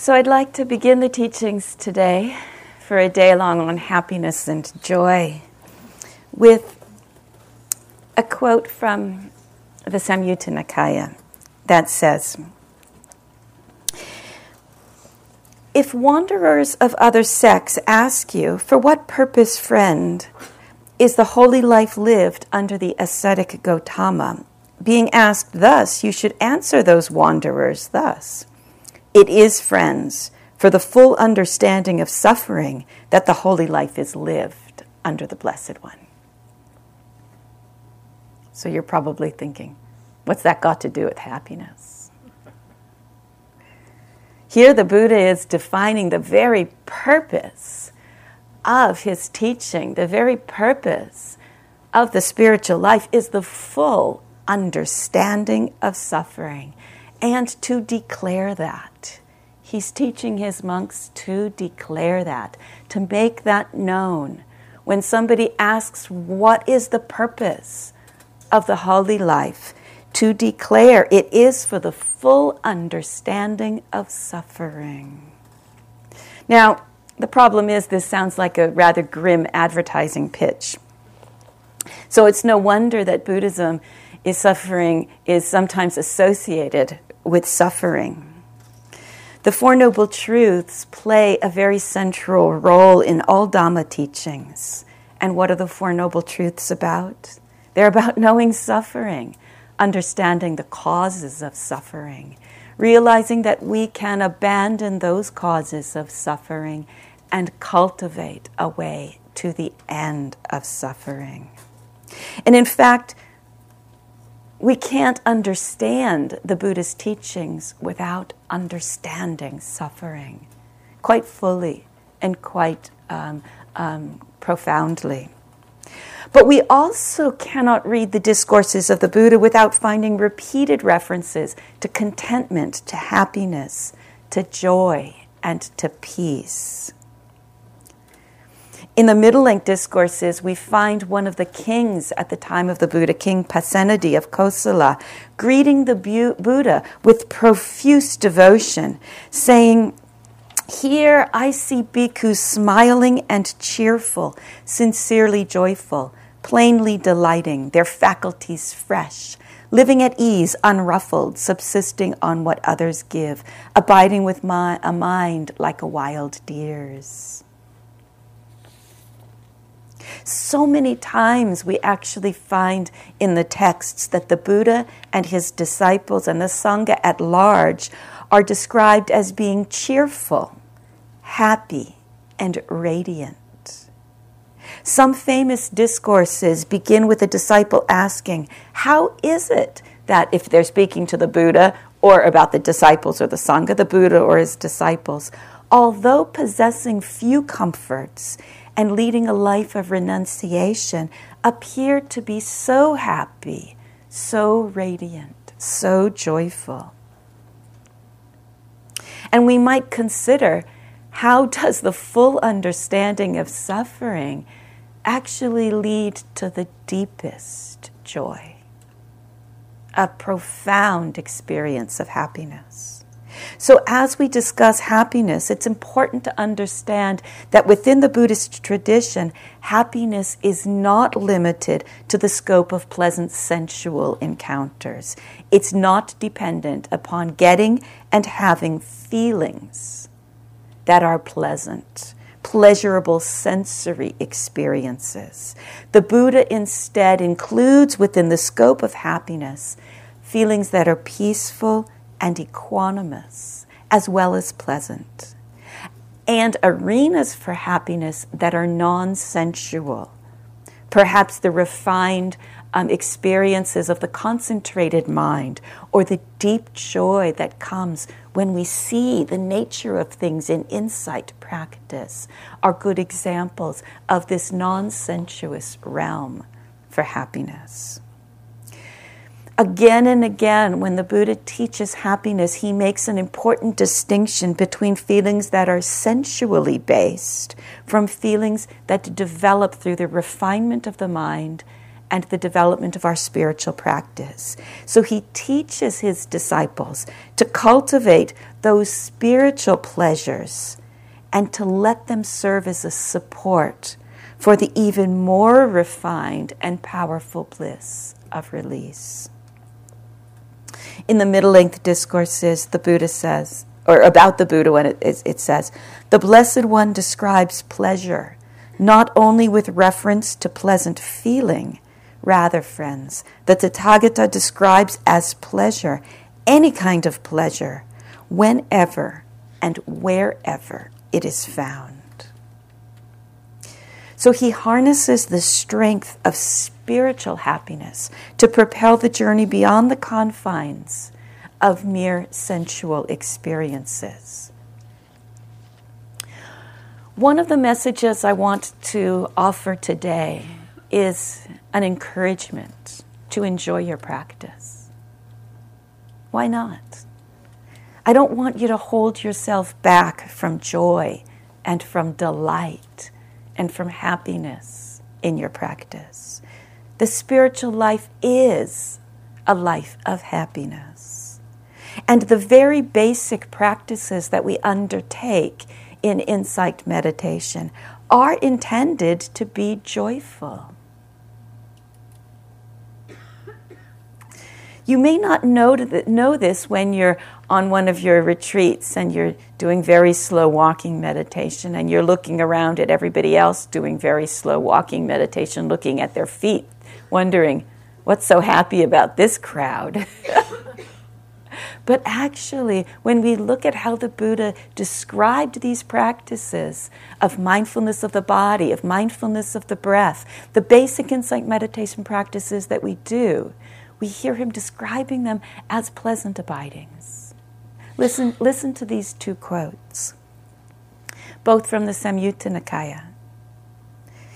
So, I'd like to begin the teachings today for a day long on happiness and joy with a quote from the Samyutta Nikaya that says If wanderers of other sects ask you, For what purpose, friend, is the holy life lived under the ascetic Gotama? Being asked thus, you should answer those wanderers thus. It is, friends, for the full understanding of suffering that the holy life is lived under the Blessed One. So you're probably thinking, what's that got to do with happiness? Here, the Buddha is defining the very purpose of his teaching, the very purpose of the spiritual life is the full understanding of suffering and to declare that. He's teaching his monks to declare that, to make that known. When somebody asks, What is the purpose of the holy life? to declare it is for the full understanding of suffering. Now, the problem is this sounds like a rather grim advertising pitch. So it's no wonder that Buddhism is suffering is sometimes associated with suffering. The Four Noble Truths play a very central role in all Dhamma teachings. And what are the Four Noble Truths about? They're about knowing suffering, understanding the causes of suffering, realizing that we can abandon those causes of suffering and cultivate a way to the end of suffering. And in fact, we can't understand the Buddhist teachings without understanding suffering quite fully and quite um, um, profoundly. But we also cannot read the discourses of the Buddha without finding repeated references to contentment, to happiness, to joy, and to peace. In the Middle Length Discourses, we find one of the kings at the time of the Buddha, King Pasenadi of Kosala, greeting the Bu- Buddha with profuse devotion, saying, Here I see bhikkhus smiling and cheerful, sincerely joyful, plainly delighting, their faculties fresh, living at ease, unruffled, subsisting on what others give, abiding with my, a mind like a wild deer's so many times we actually find in the texts that the Buddha and his disciples and the Sangha at large are described as being cheerful, happy, and radiant. Some famous discourses begin with a disciple asking, How is it that if they're speaking to the Buddha or about the disciples or the Sangha, the Buddha or his disciples, although possessing few comforts, and leading a life of renunciation appeared to be so happy, so radiant, so joyful. And we might consider how does the full understanding of suffering actually lead to the deepest joy, a profound experience of happiness. So, as we discuss happiness, it's important to understand that within the Buddhist tradition, happiness is not limited to the scope of pleasant sensual encounters. It's not dependent upon getting and having feelings that are pleasant pleasurable sensory experiences. The Buddha instead includes within the scope of happiness feelings that are peaceful and equanimous, as well as pleasant, and arenas for happiness that are non sensual. Perhaps the refined um, experiences of the concentrated mind or the deep joy that comes when we see the nature of things in insight practice are good examples of this non sensuous realm for happiness. Again and again, when the Buddha teaches happiness, he makes an important distinction between feelings that are sensually based from feelings that develop through the refinement of the mind and the development of our spiritual practice. So he teaches his disciples to cultivate those spiritual pleasures and to let them serve as a support for the even more refined and powerful bliss of release. In the middle length discourses, the Buddha says, or about the Buddha, when it, it, says, the Blessed One describes pleasure not only with reference to pleasant feeling, rather, friends, the Tathagata describes as pleasure any kind of pleasure whenever and wherever it is found. So he harnesses the strength of spiritual happiness to propel the journey beyond the confines of mere sensual experiences. One of the messages I want to offer today is an encouragement to enjoy your practice. Why not? I don't want you to hold yourself back from joy and from delight and from happiness in your practice. The spiritual life is a life of happiness. And the very basic practices that we undertake in insight meditation are intended to be joyful. You may not know, know this when you're on one of your retreats and you're doing very slow walking meditation and you're looking around at everybody else doing very slow walking meditation, looking at their feet, wondering, what's so happy about this crowd? but actually, when we look at how the Buddha described these practices of mindfulness of the body, of mindfulness of the breath, the basic insight meditation practices that we do, we hear him describing them as pleasant abidings. Listen, listen to these two quotes, both from the Samyutta Nikaya.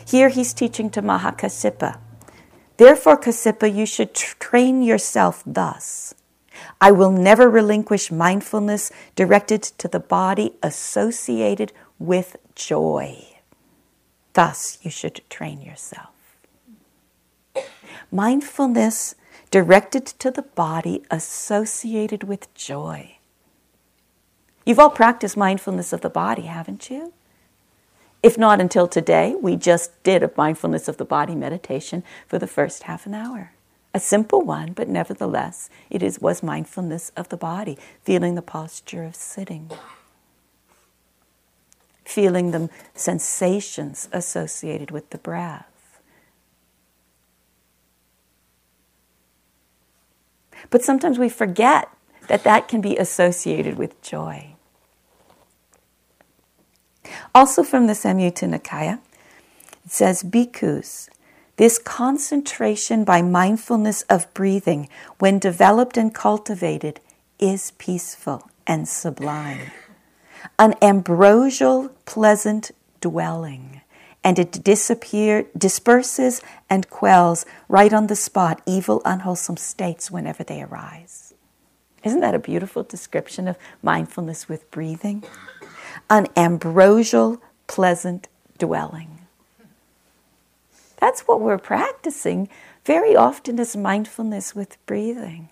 Here he's teaching to Mahakassapa. Therefore, Kassapa, you should train yourself thus. I will never relinquish mindfulness directed to the body associated with joy. Thus, you should train yourself. Mindfulness directed to the body associated with joy. You've all practiced mindfulness of the body, haven't you? If not until today, we just did a mindfulness of the body meditation for the first half an hour. A simple one, but nevertheless, it is, was mindfulness of the body, feeling the posture of sitting, feeling the sensations associated with the breath. But sometimes we forget that that can be associated with joy. Also from the Samyutta Nikaya, it says, Bhikkhus, this concentration by mindfulness of breathing, when developed and cultivated, is peaceful and sublime. An ambrosial, pleasant dwelling and it disappear, disperses and quells right on the spot evil, unwholesome states whenever they arise. Isn't that a beautiful description of mindfulness with breathing? An ambrosial, pleasant dwelling. That's what we're practicing very often is mindfulness with breathing.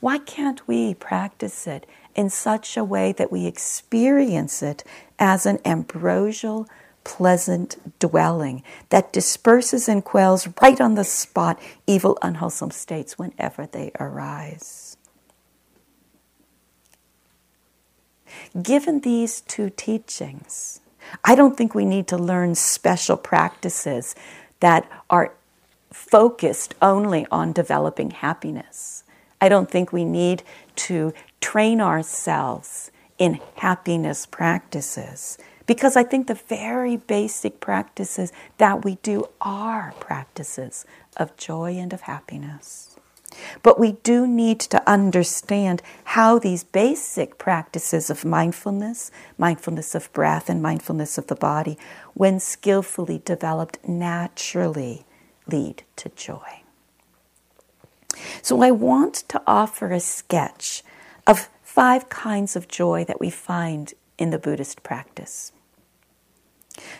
Why can't we practice it in such a way that we experience it as an ambrosial, pleasant dwelling that disperses and quells right on the spot evil, unwholesome states whenever they arise. Given these two teachings, I don't think we need to learn special practices that are focused only on developing happiness. I don't think we need to train ourselves in happiness practices because I think the very basic practices that we do are practices of joy and of happiness. But we do need to understand how these basic practices of mindfulness, mindfulness of breath, and mindfulness of the body, when skillfully developed naturally, lead to joy. So I want to offer a sketch of five kinds of joy that we find in the Buddhist practice.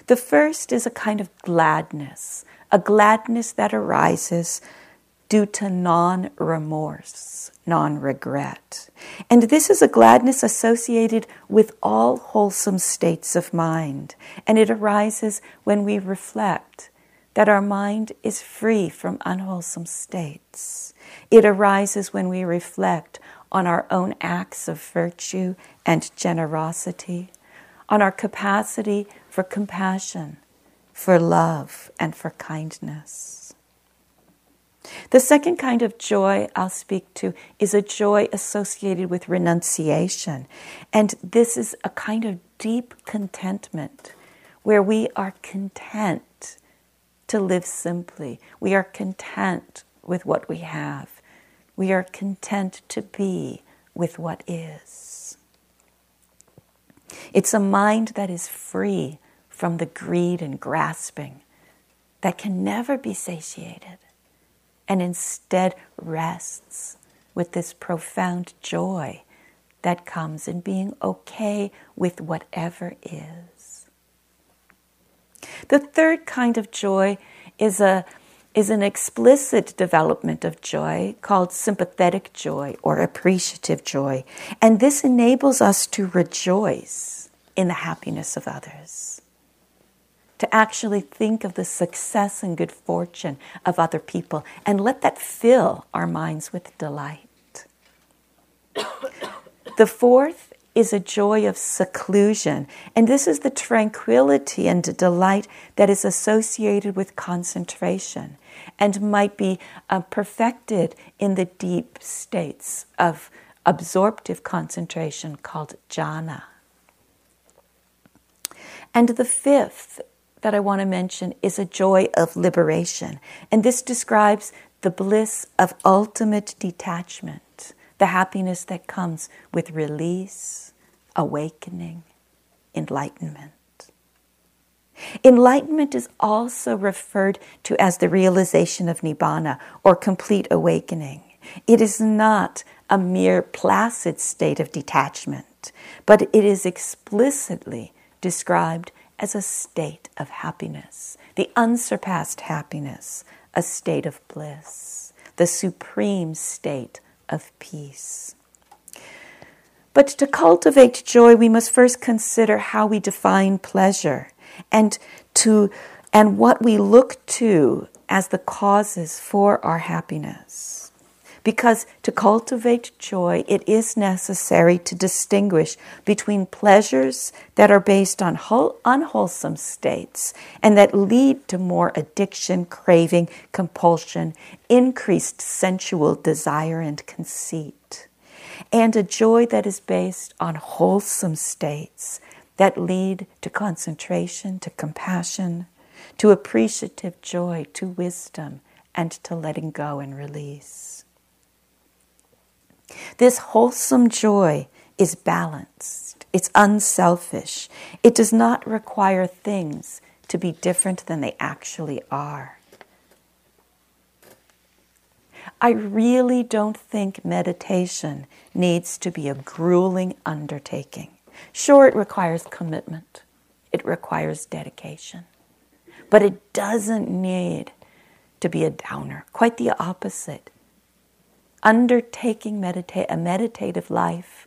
The first is a kind of gladness, a gladness that arises due to non remorse, non regret. And this is a gladness associated with all wholesome states of mind. And it arises when we reflect that our mind is free from unwholesome states. It arises when we reflect on our own acts of virtue and generosity, on our capacity for compassion, for love, and for kindness. The second kind of joy I'll speak to is a joy associated with renunciation. And this is a kind of deep contentment where we are content to live simply. We are content with what we have. We are content to be with what is. It's a mind that is free from the greed and grasping that can never be satiated and instead rests with this profound joy that comes in being okay with whatever is. The third kind of joy is a is an explicit development of joy called sympathetic joy or appreciative joy. And this enables us to rejoice in the happiness of others to actually think of the success and good fortune of other people and let that fill our minds with delight. the fourth is a joy of seclusion, and this is the tranquility and delight that is associated with concentration and might be uh, perfected in the deep states of absorptive concentration called jhana. And the fifth that I want to mention is a joy of liberation. And this describes the bliss of ultimate detachment, the happiness that comes with release, awakening, enlightenment. Enlightenment is also referred to as the realization of nibbana or complete awakening. It is not a mere placid state of detachment, but it is explicitly described as a state of happiness, the unsurpassed happiness, a state of bliss, the supreme state of peace. But to cultivate joy, we must first consider how we define pleasure and to and what we look to as the causes for our happiness. Because to cultivate joy, it is necessary to distinguish between pleasures that are based on unwholesome states and that lead to more addiction, craving, compulsion, increased sensual desire, and conceit, and a joy that is based on wholesome states that lead to concentration, to compassion, to appreciative joy, to wisdom, and to letting go and release. This wholesome joy is balanced, it's unselfish, it does not require things to be different than they actually are. I really don't think meditation needs to be a grueling undertaking. Sure, it requires commitment, it requires dedication, but it doesn't need to be a downer. Quite the opposite undertaking medita- a meditative life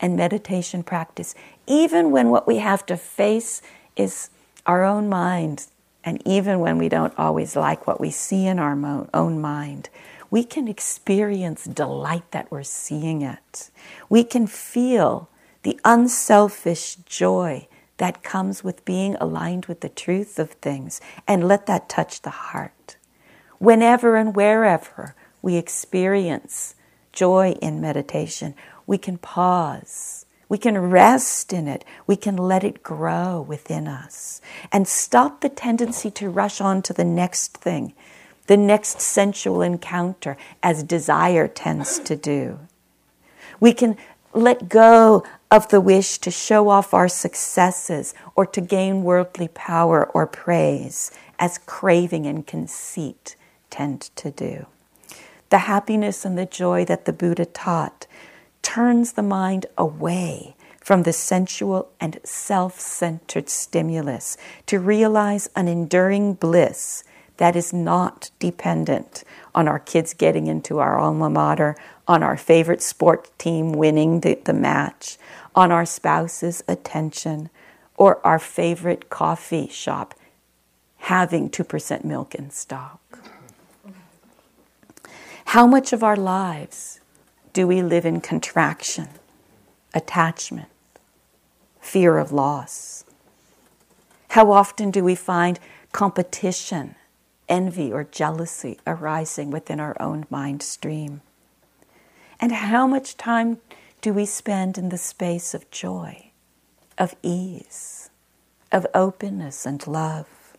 and meditation practice, even when what we have to face is our own mind, and even when we don't always like what we see in our mo- own mind, we can experience delight that we're seeing it. We can feel the unselfish joy that comes with being aligned with the truth of things and let that touch the heart. Whenever and wherever we experience joy in meditation, we can pause. We can rest in it. We can let it grow within us and stop the tendency to rush on to the next thing, the next sensual encounter, as desire tends to do. We can let go of the wish to show off our successes or to gain worldly power or praise, as craving and conceit tend to do the happiness and the joy that the Buddha taught turns the mind away from the sensual and self centered stimulus to realize an enduring bliss that is not dependent on our kids getting into our alma mater, on our favorite sport team winning the, the match, on our spouse's attention, or our favorite coffee shop having 2% milk in stock. How much of our lives do we live in contraction, attachment, fear of loss? How often do we find competition, envy, or jealousy arising within our own mind stream? And how much time do we spend in the space of joy, of ease, of openness and love?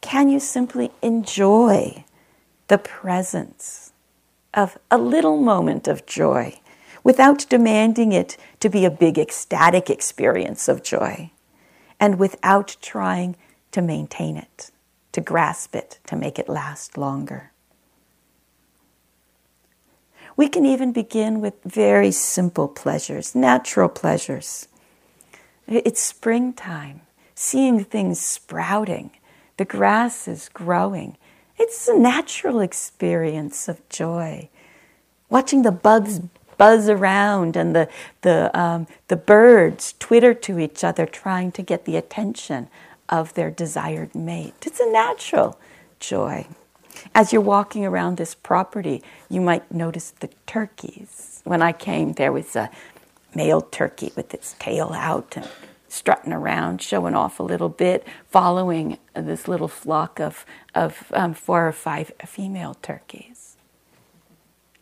Can you simply enjoy the presence of a little moment of joy without demanding it to be a big ecstatic experience of joy and without trying to maintain it, to grasp it, to make it last longer? We can even begin with very simple pleasures, natural pleasures. It's springtime, seeing things sprouting, the grass is growing. It's a natural experience of joy. Watching the bugs buzz around and the, the, um, the birds twitter to each other, trying to get the attention of their desired mate. It's a natural joy. As you're walking around this property, you might notice the turkeys. When I came, there was a male turkey with its tail out and strutting around, showing off a little bit, following this little flock of, of um, four or five female turkeys.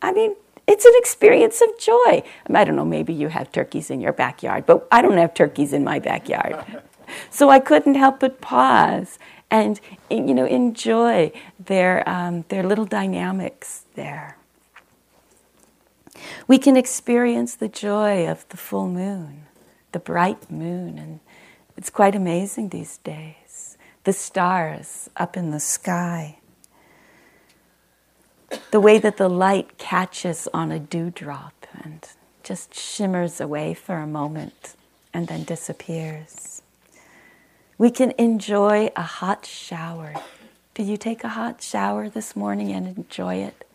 I mean, it's an experience of joy. I don't know, maybe you have turkeys in your backyard, but I don't have turkeys in my backyard. so I couldn't help but pause and you know enjoy their um, their little dynamics there. We can experience the joy of the full moon, the bright moon, and it's quite amazing these days. The stars up in the sky. The way that the light catches on a dewdrop and just shimmers away for a moment and then disappears. We can enjoy a hot shower. Did you take a hot shower this morning and enjoy it?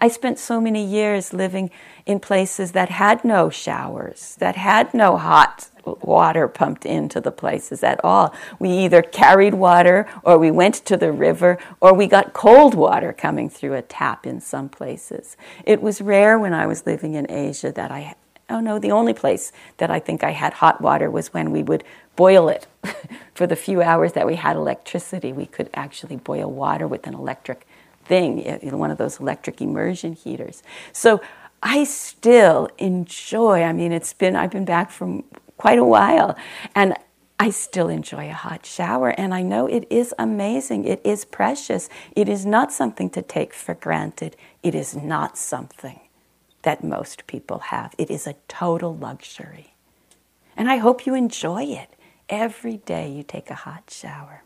I spent so many years living in places that had no showers, that had no hot water pumped into the places at all. We either carried water or we went to the river or we got cold water coming through a tap in some places. It was rare when I was living in Asia that I oh no, the only place that I think I had hot water was when we would boil it. For the few hours that we had electricity, we could actually boil water with an electric thing, one of those electric immersion heaters. So I still enjoy, I mean, it's been, I've been back from quite a while, and I still enjoy a hot shower, and I know it is amazing. It is precious. It is not something to take for granted. It is not something that most people have. It is a total luxury. And I hope you enjoy it every day you take a hot shower.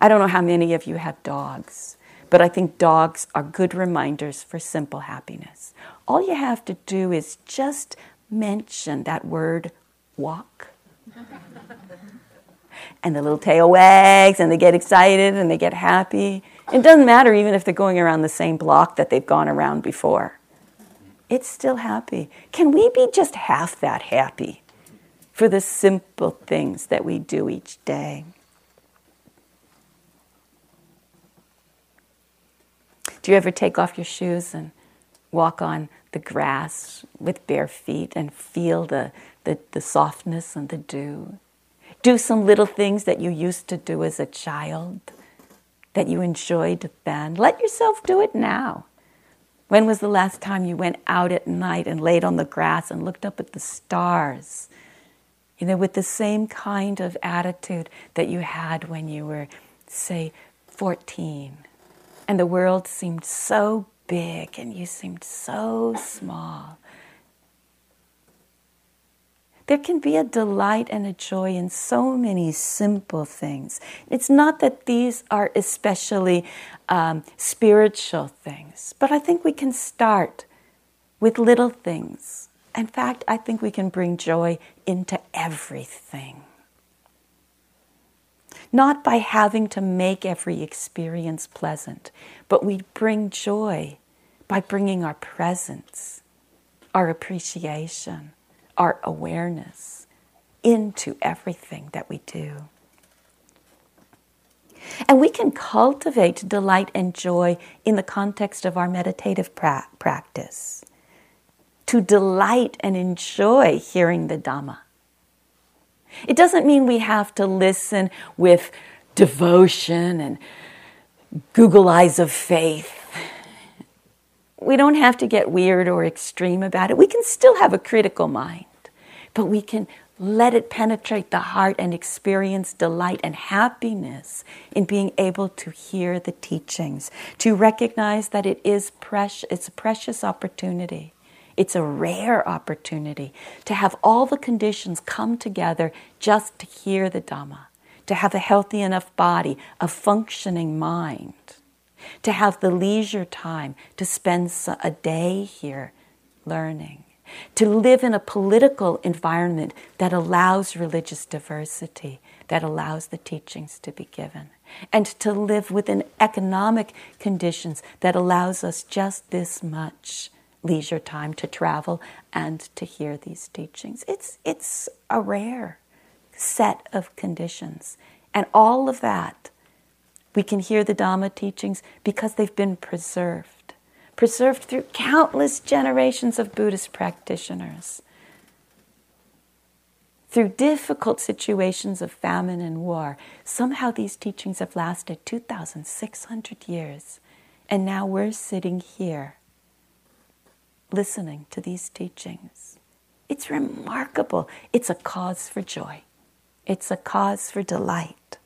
I don't know how many of you have dogs, but I think dogs are good reminders for simple happiness. All you have to do is just mention that word walk. and the little tail wags and they get excited and they get happy. It doesn't matter even if they're going around the same block that they've gone around before. It's still happy. Can we be just half that happy for the simple things that we do each day? Do you ever take off your shoes and walk on the grass with bare feet and feel the, the, the softness and the dew? Do some little things that you used to do as a child that you enjoyed then. Let yourself do it now. When was the last time you went out at night and laid on the grass and looked up at the stars? You know, with the same kind of attitude that you had when you were, say, 14, and the world seemed so big and you seemed so small. There can be a delight and a joy in so many simple things. It's not that these are especially um, spiritual things, but I think we can start with little things. In fact, I think we can bring joy into everything. Not by having to make every experience pleasant, but we bring joy by bringing our presence, our appreciation, our awareness into everything that we do. And we can cultivate delight and joy in the context of our meditative pra- practice. To delight and enjoy hearing the Dhamma. It doesn't mean we have to listen with devotion and Google eyes of faith. We don't have to get weird or extreme about it. We can still have a critical mind, but we can let it penetrate the heart and experience delight and happiness in being able to hear the teachings, to recognize that it is precious, it's a precious opportunity. It's a rare opportunity to have all the conditions come together just to hear the Dhamma, to have a healthy enough body, a functioning mind, to have the leisure time to spend a day here learning to live in a political environment that allows religious diversity, that allows the teachings to be given, and to live within economic conditions that allows us just this much leisure time to travel and to hear these teachings. It's, it's a rare set of conditions. And all of that, we can hear the Dhamma teachings because they've been preserved preserved through countless generations of Buddhist practitioners. Through difficult situations of famine and war, somehow these teachings have lasted 2,600 years. And now we're sitting here listening to these teachings. It's remarkable. It's a cause for joy, it's a cause for delight.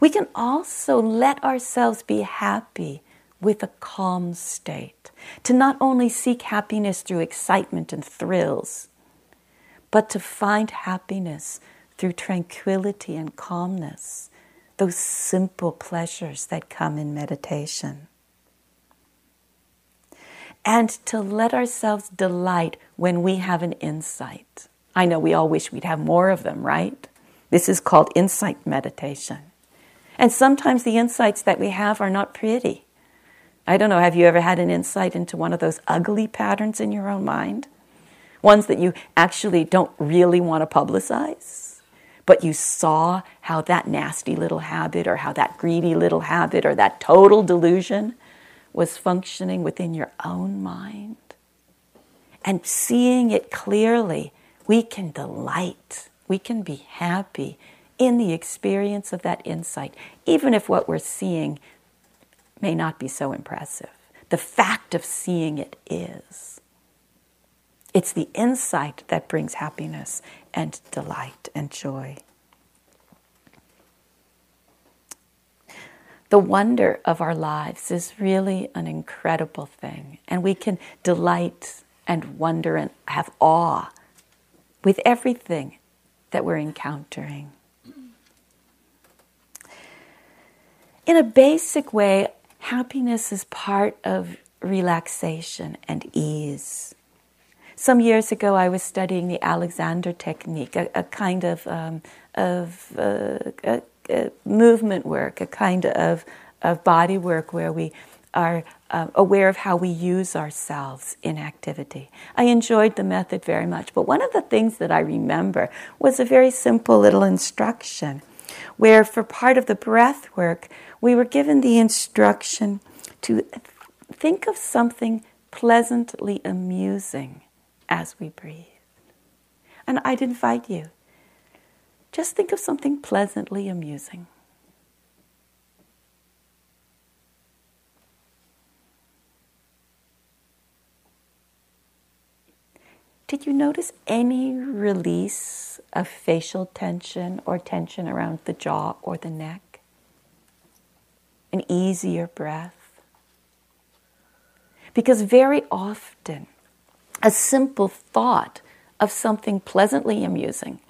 We can also let ourselves be happy with a calm state, to not only seek happiness through excitement and thrills, but to find happiness through tranquility and calmness, those simple pleasures that come in meditation. And to let ourselves delight when we have an insight. I know we all wish we'd have more of them, right? This is called insight meditation. And sometimes the insights that we have are not pretty. I don't know, have you ever had an insight into one of those ugly patterns in your own mind? Ones that you actually don't really want to publicize, but you saw how that nasty little habit or how that greedy little habit or that total delusion was functioning within your own mind. And seeing it clearly, we can delight, we can be happy in the experience of that insight, even if what we're seeing may not be so impressive. The fact of seeing it is. It's the insight that brings happiness and delight and joy. The wonder of our lives is really an incredible thing, and we can delight and wonder and have awe with everything that we're encountering. In a basic way, happiness is part of relaxation and ease. Some years ago, I was studying the Alexander technique, a, a kind of, um, of uh, a, movement work, a kind of, of body work where we are uh, aware of how we use ourselves in activity. I enjoyed the method very much, but one of the things that I remember was a very simple little instruction where, for part of the breath work, we were given the instruction to think of something pleasantly amusing as we breathe. And I'd invite you just think of something pleasantly amusing. Did you notice any release of facial tension or tension around the jaw or the neck? an easier breath. Because very often, a simple thought of something pleasantly amusing,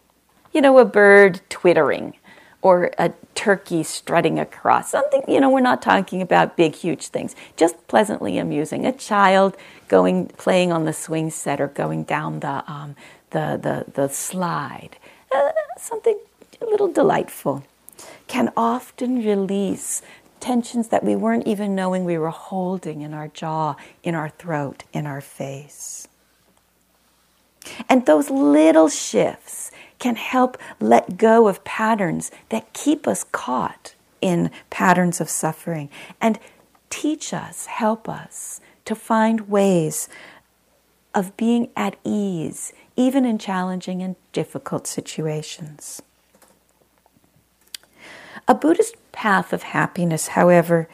you know, a bird twittering or a turkey strutting across, something, you know, we're not talking about big, huge things, just pleasantly amusing. A child going, playing on the swing set or going down the, um, the, the, the slide, uh, something a little delightful, can often release tensions that we weren't even knowing we were holding in our jaw, in our throat, in our face. And those little shifts can help let go of patterns that keep us caught in patterns of suffering and teach us, help us to find ways of being at ease, even in challenging and difficult situations. A Buddhist path of happiness, however,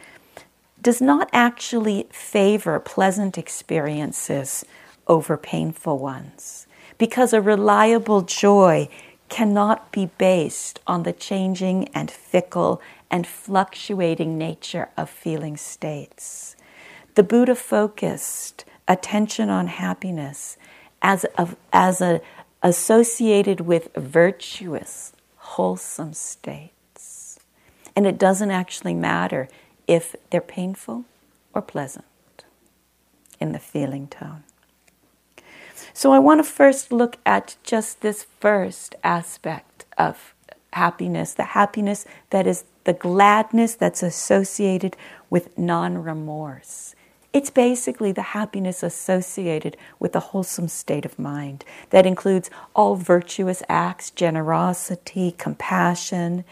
does not actually favor pleasant experiences over painful ones, because a reliable joy cannot be based on the changing and fickle and fluctuating nature of feeling states. The Buddha focused attention on happiness as a, as a associated with virtuous, wholesome states. And it doesn't actually matter if they're painful or pleasant in the feeling tone. So I want to first look at just this first aspect of happiness, the happiness that is the gladness that's associated with non remorse. It's basically the happiness associated with a wholesome state of mind that includes all virtuous acts, generosity, compassion,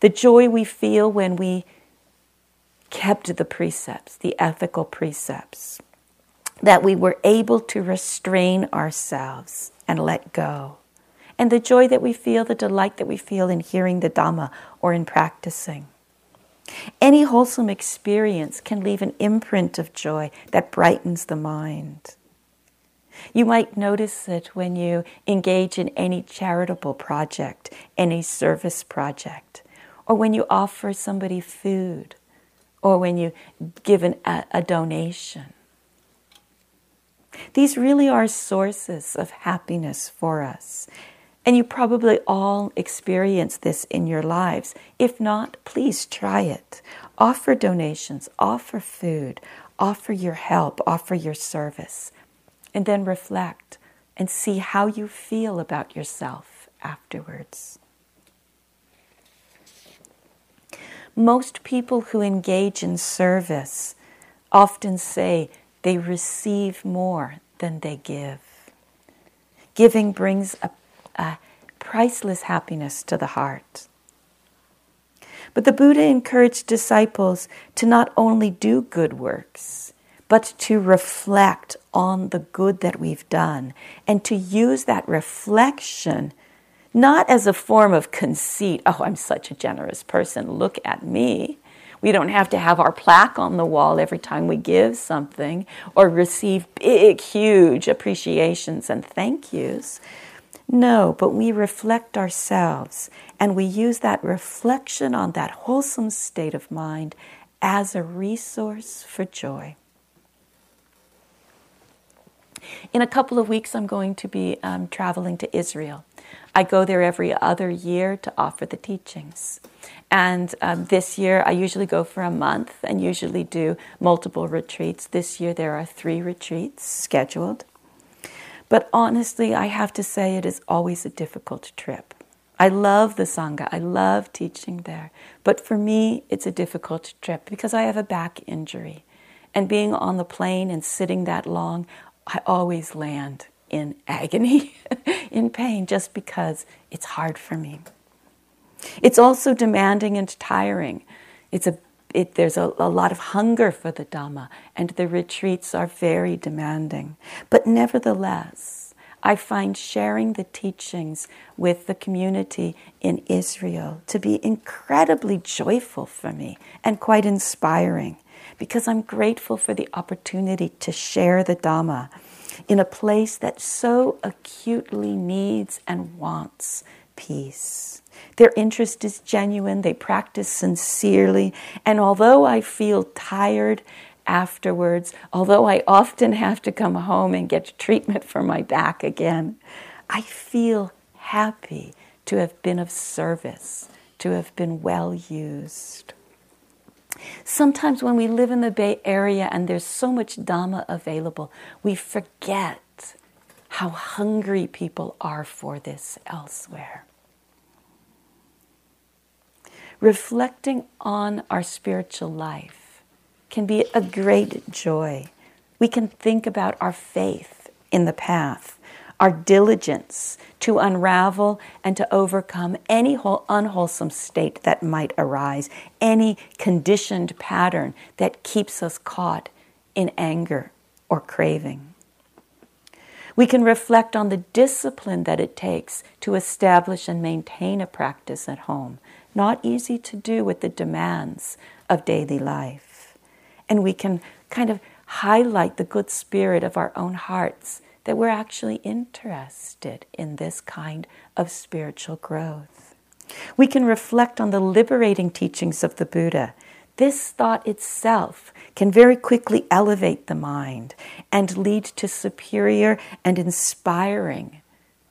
the joy we feel when we kept the precepts, the ethical precepts, that we were able to restrain ourselves and let go and the joy that we feel, the delight that we feel in hearing the Dhamma or in practicing. Any wholesome experience can leave an imprint of joy that brightens the mind. You might notice it when you engage in any charitable project, any service project, or when you offer somebody food, or when you give an, a, a donation. These really are sources of happiness for us. And you probably all experience this in your lives. If not, please try it. Offer donations, offer food, offer your help, offer your service, and then reflect and see how you feel about yourself afterwards. Most people who engage in service often say they receive more than they give. Giving brings a a priceless happiness to the heart. But the Buddha encouraged disciples to not only do good works, but to reflect on the good that we've done and to use that reflection not as a form of conceit, oh, I'm such a generous person, look at me. We don't have to have our plaque on the wall every time we give something or receive big, huge appreciations and thank yous. No, but we reflect ourselves and we use that reflection on that wholesome state of mind as a resource for joy. In a couple of weeks, I'm going to be um, traveling to Israel. I go there every other year to offer the teachings. And um, this year, I usually go for a month and usually do multiple retreats. This year, there are three retreats scheduled. But honestly, I have to say it is always a difficult trip. I love the Sangha, I love teaching there. But for me, it's a difficult trip because I have a back injury. And being on the plane and sitting that long, I always land in agony, in pain, just because it's hard for me. It's also demanding and tiring. It's a it, there's a, a lot of hunger for the Dhamma, and the retreats are very demanding. But nevertheless, I find sharing the teachings with the community in Israel to be incredibly joyful for me and quite inspiring because I'm grateful for the opportunity to share the Dhamma in a place that so acutely needs and wants peace. Their interest is genuine, they practice sincerely, and although I feel tired afterwards, although I often have to come home and get treatment for my back again, I feel happy to have been of service, to have been well used. Sometimes when we live in the Bay Area and there's so much Dhamma available, we forget how hungry people are for this elsewhere. reflecting on our spiritual life can be a great joy. We can think about our faith in the path, our diligence to unravel and to overcome any unwholesome state that might arise, any conditioned pattern that keeps us caught in anger or craving. We can reflect on the discipline that it takes to establish and maintain a practice at home. Not easy to do with the demands of daily life. And we can kind of highlight the good spirit of our own hearts that we're actually interested in this kind of spiritual growth. We can reflect on the liberating teachings of the Buddha. This thought itself can very quickly elevate the mind and lead to superior and inspiring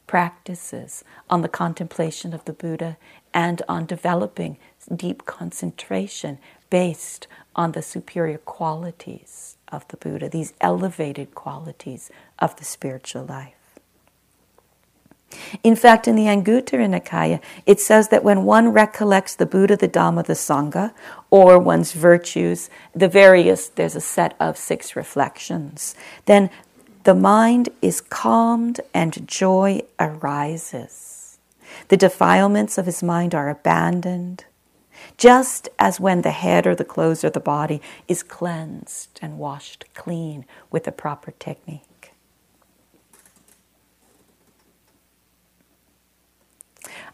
practices on the contemplation of the Buddha and on developing deep concentration based on the superior qualities of the Buddha, these elevated qualities of the spiritual life. In fact, in the Anguttara Nikaya, it says that when one recollects the Buddha, the Dhamma, the Sangha, or one's virtues, the various, there's a set of six reflections, then the mind is calmed and joy arises. The defilements of his mind are abandoned, just as when the head or the clothes or the body is cleansed and washed clean with the proper technique.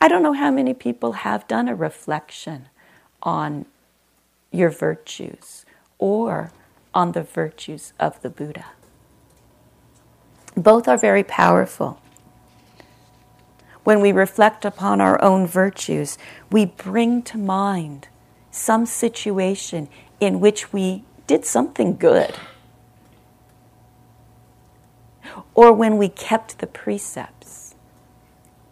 I don't know how many people have done a reflection on your virtues or on the virtues of the Buddha. Both are very powerful. When we reflect upon our own virtues, we bring to mind some situation in which we did something good. Or when we kept the precepts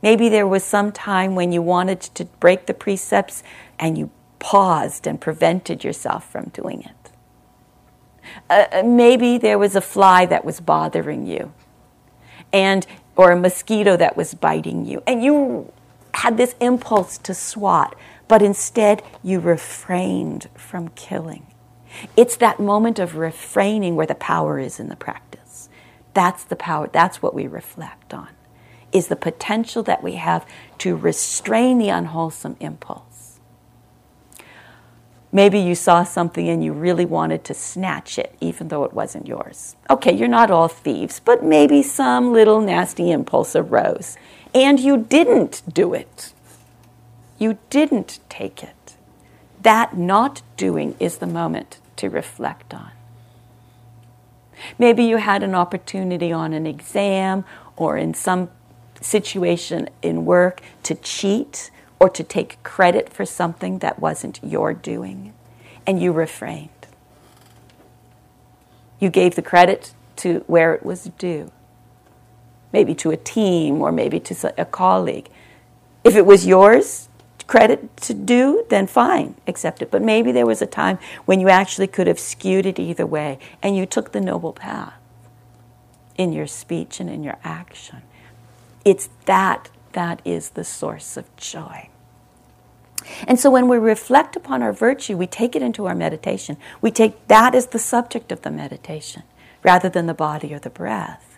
Maybe there was some time when you wanted to break the precepts and you paused and prevented yourself from doing it. Uh, uh, maybe there was a fly that was bothering you and or a mosquito that was biting you and you had this impulse to swat but instead you refrained from killing it's that moment of refraining where the power is in the practice that's the power that's what we reflect on is the potential that we have to restrain the unwholesome impulse. Maybe you saw something and you really wanted to snatch it, even though it wasn't yours. Okay, you're not all thieves, but maybe some little nasty impulse arose and you didn't do it. You didn't take it. That not doing is the moment to reflect on. Maybe you had an opportunity on an exam or in some situation in work to cheat or to take credit for something that wasn't your doing, and you refrained. You gave the credit to where it was due, maybe to a team or maybe to a colleague. If it was yours, credit to do, then fine, accept it. But maybe there was a time when you actually could have skewed it either way, and you took the noble path in your speech and in your action. It's that that is the source of joy. And so when we reflect upon our virtue, we take it into our meditation. We take that as the subject of the meditation rather than the body or the breath.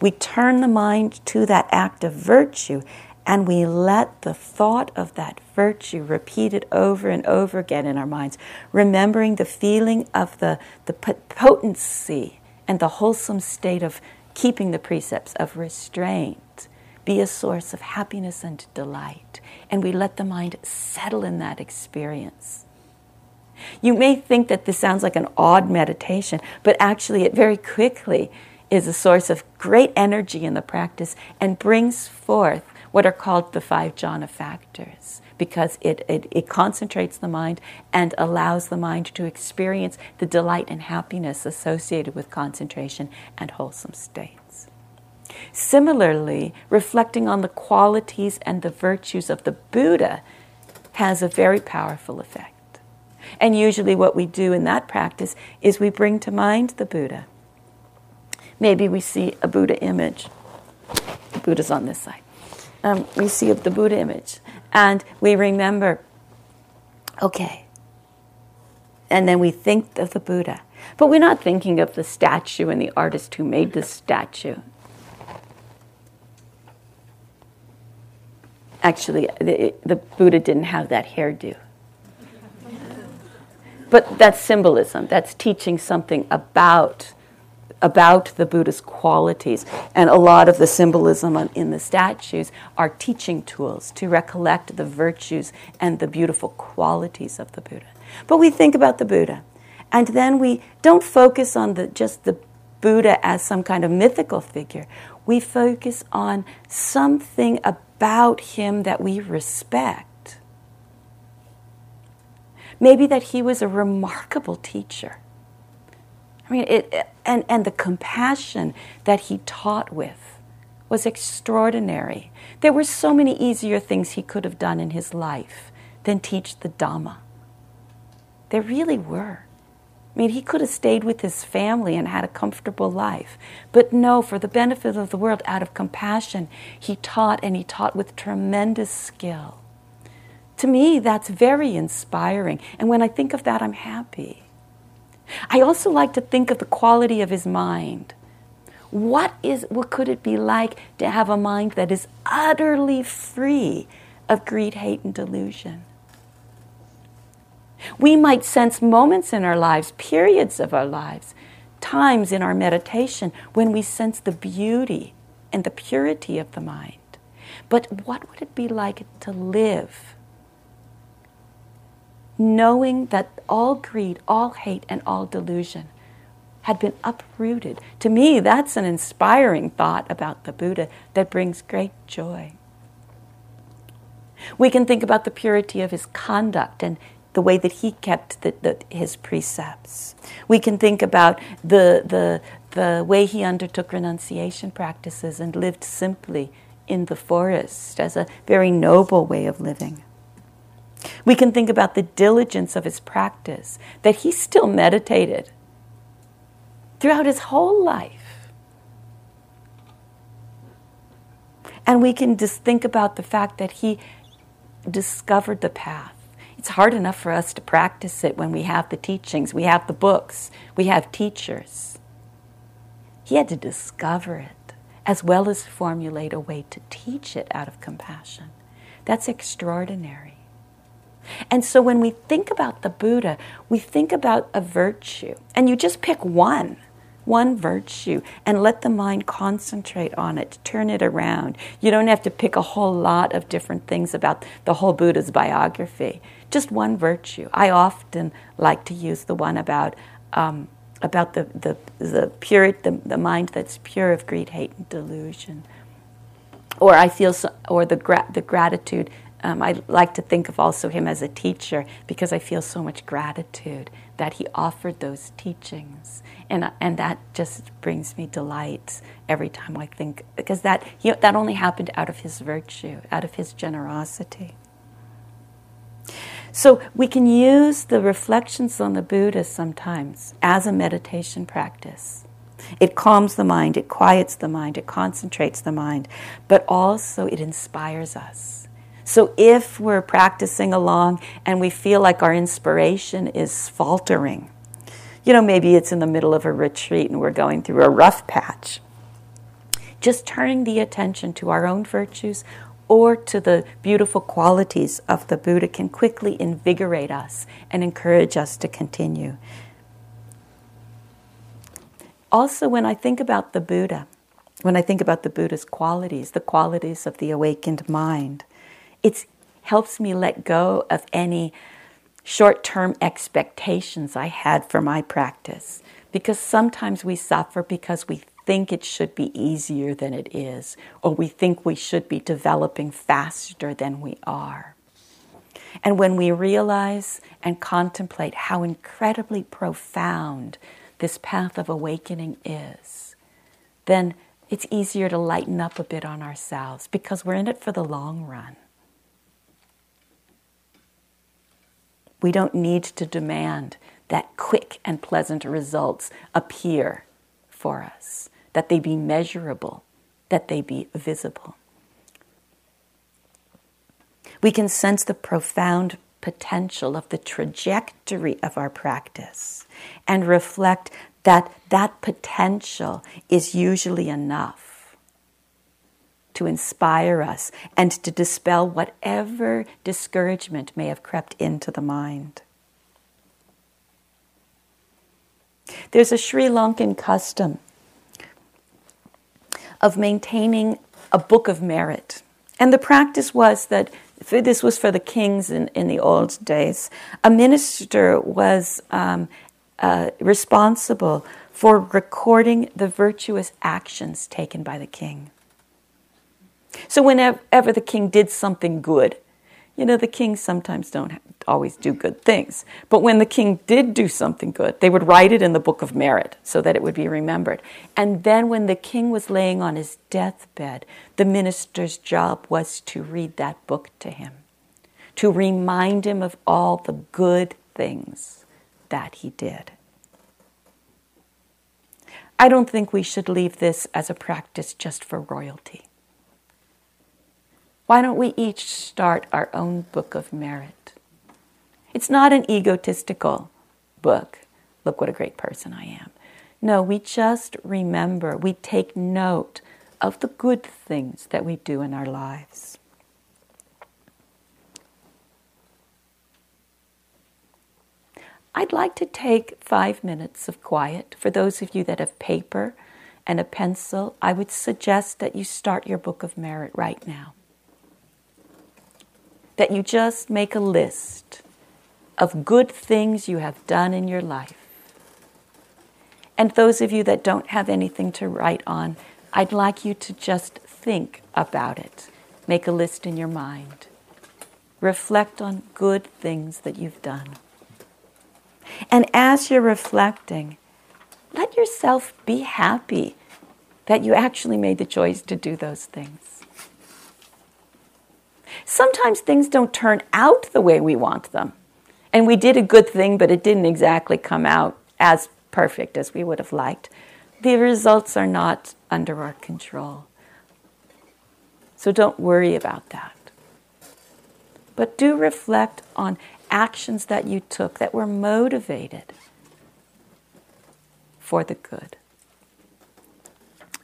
We turn the mind to that act of virtue and we let the thought of that virtue repeated over and over again in our minds, remembering the feeling of the, the potency and the wholesome state of keeping the precepts of restraint be a source of happiness and delight. And we let the mind settle in that experience. You may think that this sounds like an odd meditation, but actually, it very quickly is a source of great energy in the practice and brings forth what are called the five jhana factors because it, it, it, concentrates the mind and allows the mind to experience the delight and happiness associated with concentration and wholesome state. Similarly, reflecting on the qualities and the virtues of the Buddha has a very powerful effect. And usually, what we do in that practice is we bring to mind the Buddha. Maybe we see a Buddha image. The Buddha's on this side. Um, we see the Buddha image, and we remember Okay. And then we think of the Buddha. But we're not thinking of the statue and the artist who made the statue. Actually, the, the Buddha didn't have that hairdo. But that's symbolism. That's teaching something about about the Buddha's qualities. And a lot of the symbolism in the statues are teaching tools to recollect the virtues and the beautiful qualities of the Buddha. But we think about the Buddha, and then we don't focus on the, just the Buddha as some kind of mythical figure. We focus on something about him that we respect. Maybe that he was a remarkable teacher I mean, it, and, and the compassion that he taught with was extraordinary. There were so many easier things he could have done in his life than teach the Dhamma. There really were. I mean, he could have stayed with his family and had a comfortable life. But no, for the benefit of the world, out of compassion, he taught and he taught with tremendous skill. To me, that's very inspiring. And when I think of that, I'm happy. I also like to think of the quality of his mind. What is what could it be like to have a mind that is utterly free of greed, hate, and delusion? We might sense moments in our lives, periods of our lives, times in our meditation when we sense the beauty and the purity of the mind. But what would it be like to live knowing that all greed, all hate, and all delusion had been uprooted. To me, that's an inspiring thought about the Buddha that brings great joy. We can think about the purity of his conduct and the way that he kept the, the, his precepts. We can think about the, the, the way he undertook renunciation practices and lived simply in the forest as a very noble way of living. We can think about the diligence of his practice, that he still meditated throughout his whole life. And we can just think about the fact that he discovered the path. It's hard enough for us to practice it when we have the teachings, we have the books, we have teachers. He had to discover it as well as formulate a way to teach it out of compassion. That's extraordinary. And so when we think about the Buddha, we think about a virtue, and you just pick one, one virtue, and let the mind concentrate on it, turn it around. You don't have to pick a whole lot of different things about the whole Buddha's biography. Just one virtue. I often like to use the one about. Um, about the, the, the pure the, the mind that's pure of greed, hate, and delusion. Or I feel so, or the gra- the gratitude um, I like to think of also him as a teacher because I feel so much gratitude that he offered those teachings. And, and that just brings me delight every time I think, because that, he, that only happened out of his virtue, out of his generosity. So we can use the reflections on the Buddha sometimes as a meditation practice. It calms the mind, it quiets the mind, it concentrates the mind, but also it inspires us so if we're practicing along and we feel like our inspiration is faltering, you know, maybe it's in the middle of a retreat and we're going through a rough patch, just turning the attention to our own virtues or to the beautiful qualities of the Buddha can quickly invigorate us and encourage us to continue. Also, when I think about the Buddha, when I think about the Buddha's qualities, the qualities of the awakened mind, it helps me let go of any short term expectations I had for my practice. Because sometimes we suffer because we think it should be easier than it is, or we think we should be developing faster than we are. And when we realize and contemplate how incredibly profound this path of awakening is, then it's easier to lighten up a bit on ourselves because we're in it for the long run. We don't need to demand that quick and pleasant results appear for us, that they be measurable, that they be visible. We can sense the profound potential of the trajectory of our practice and reflect that that potential is usually enough to inspire us and to dispel whatever discouragement may have crept into the mind. There's a Sri Lankan custom of maintaining a book of merit. And the practice was that this was for the kings in, in the old days. A minister was um, uh, responsible for recording the virtuous actions taken by the king. So, whenever the king did something good, you know, the kings sometimes don't always do good things. But when the king did do something good, they would write it in the book of merit so that it would be remembered. And then when the king was laying on his deathbed, the minister's job was to read that book to him, to remind him of all the good things that he did. I don't think we should leave this as a practice just for royalty. Why don't we each start our own book of merit? It's not an egotistical book. Look what a great person I am. No, we just remember, we take note of the good things that we do in our lives. I'd like to take five minutes of quiet. For those of you that have paper and a pencil, I would suggest that you start your book of merit right now that you just make a list of good things you have done in your life. And those of you that don't have anything to write on, I'd like you to just think about it. Make a list in your mind. Reflect on good things that you've done. And as you're reflecting, let yourself be happy that you actually made the choice to do those things. Sometimes things don't turn out the way we want them. And we did a good thing, but it didn't exactly come out as perfect as we would have liked. The results are not under our control. So don't worry about that. But do reflect on actions that you took that were motivated for the good.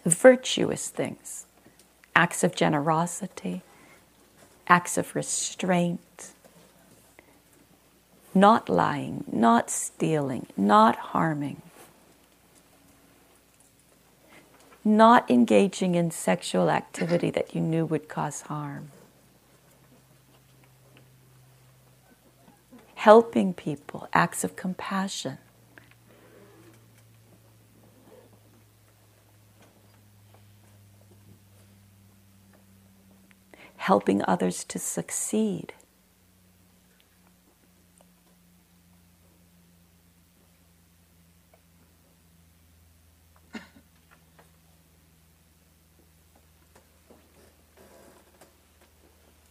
Virtuous things, acts of generosity, acts of restraint, not lying, not stealing, not harming, not engaging in sexual activity that you knew would cause harm. Helping people, acts of compassion. Helping others to succeed.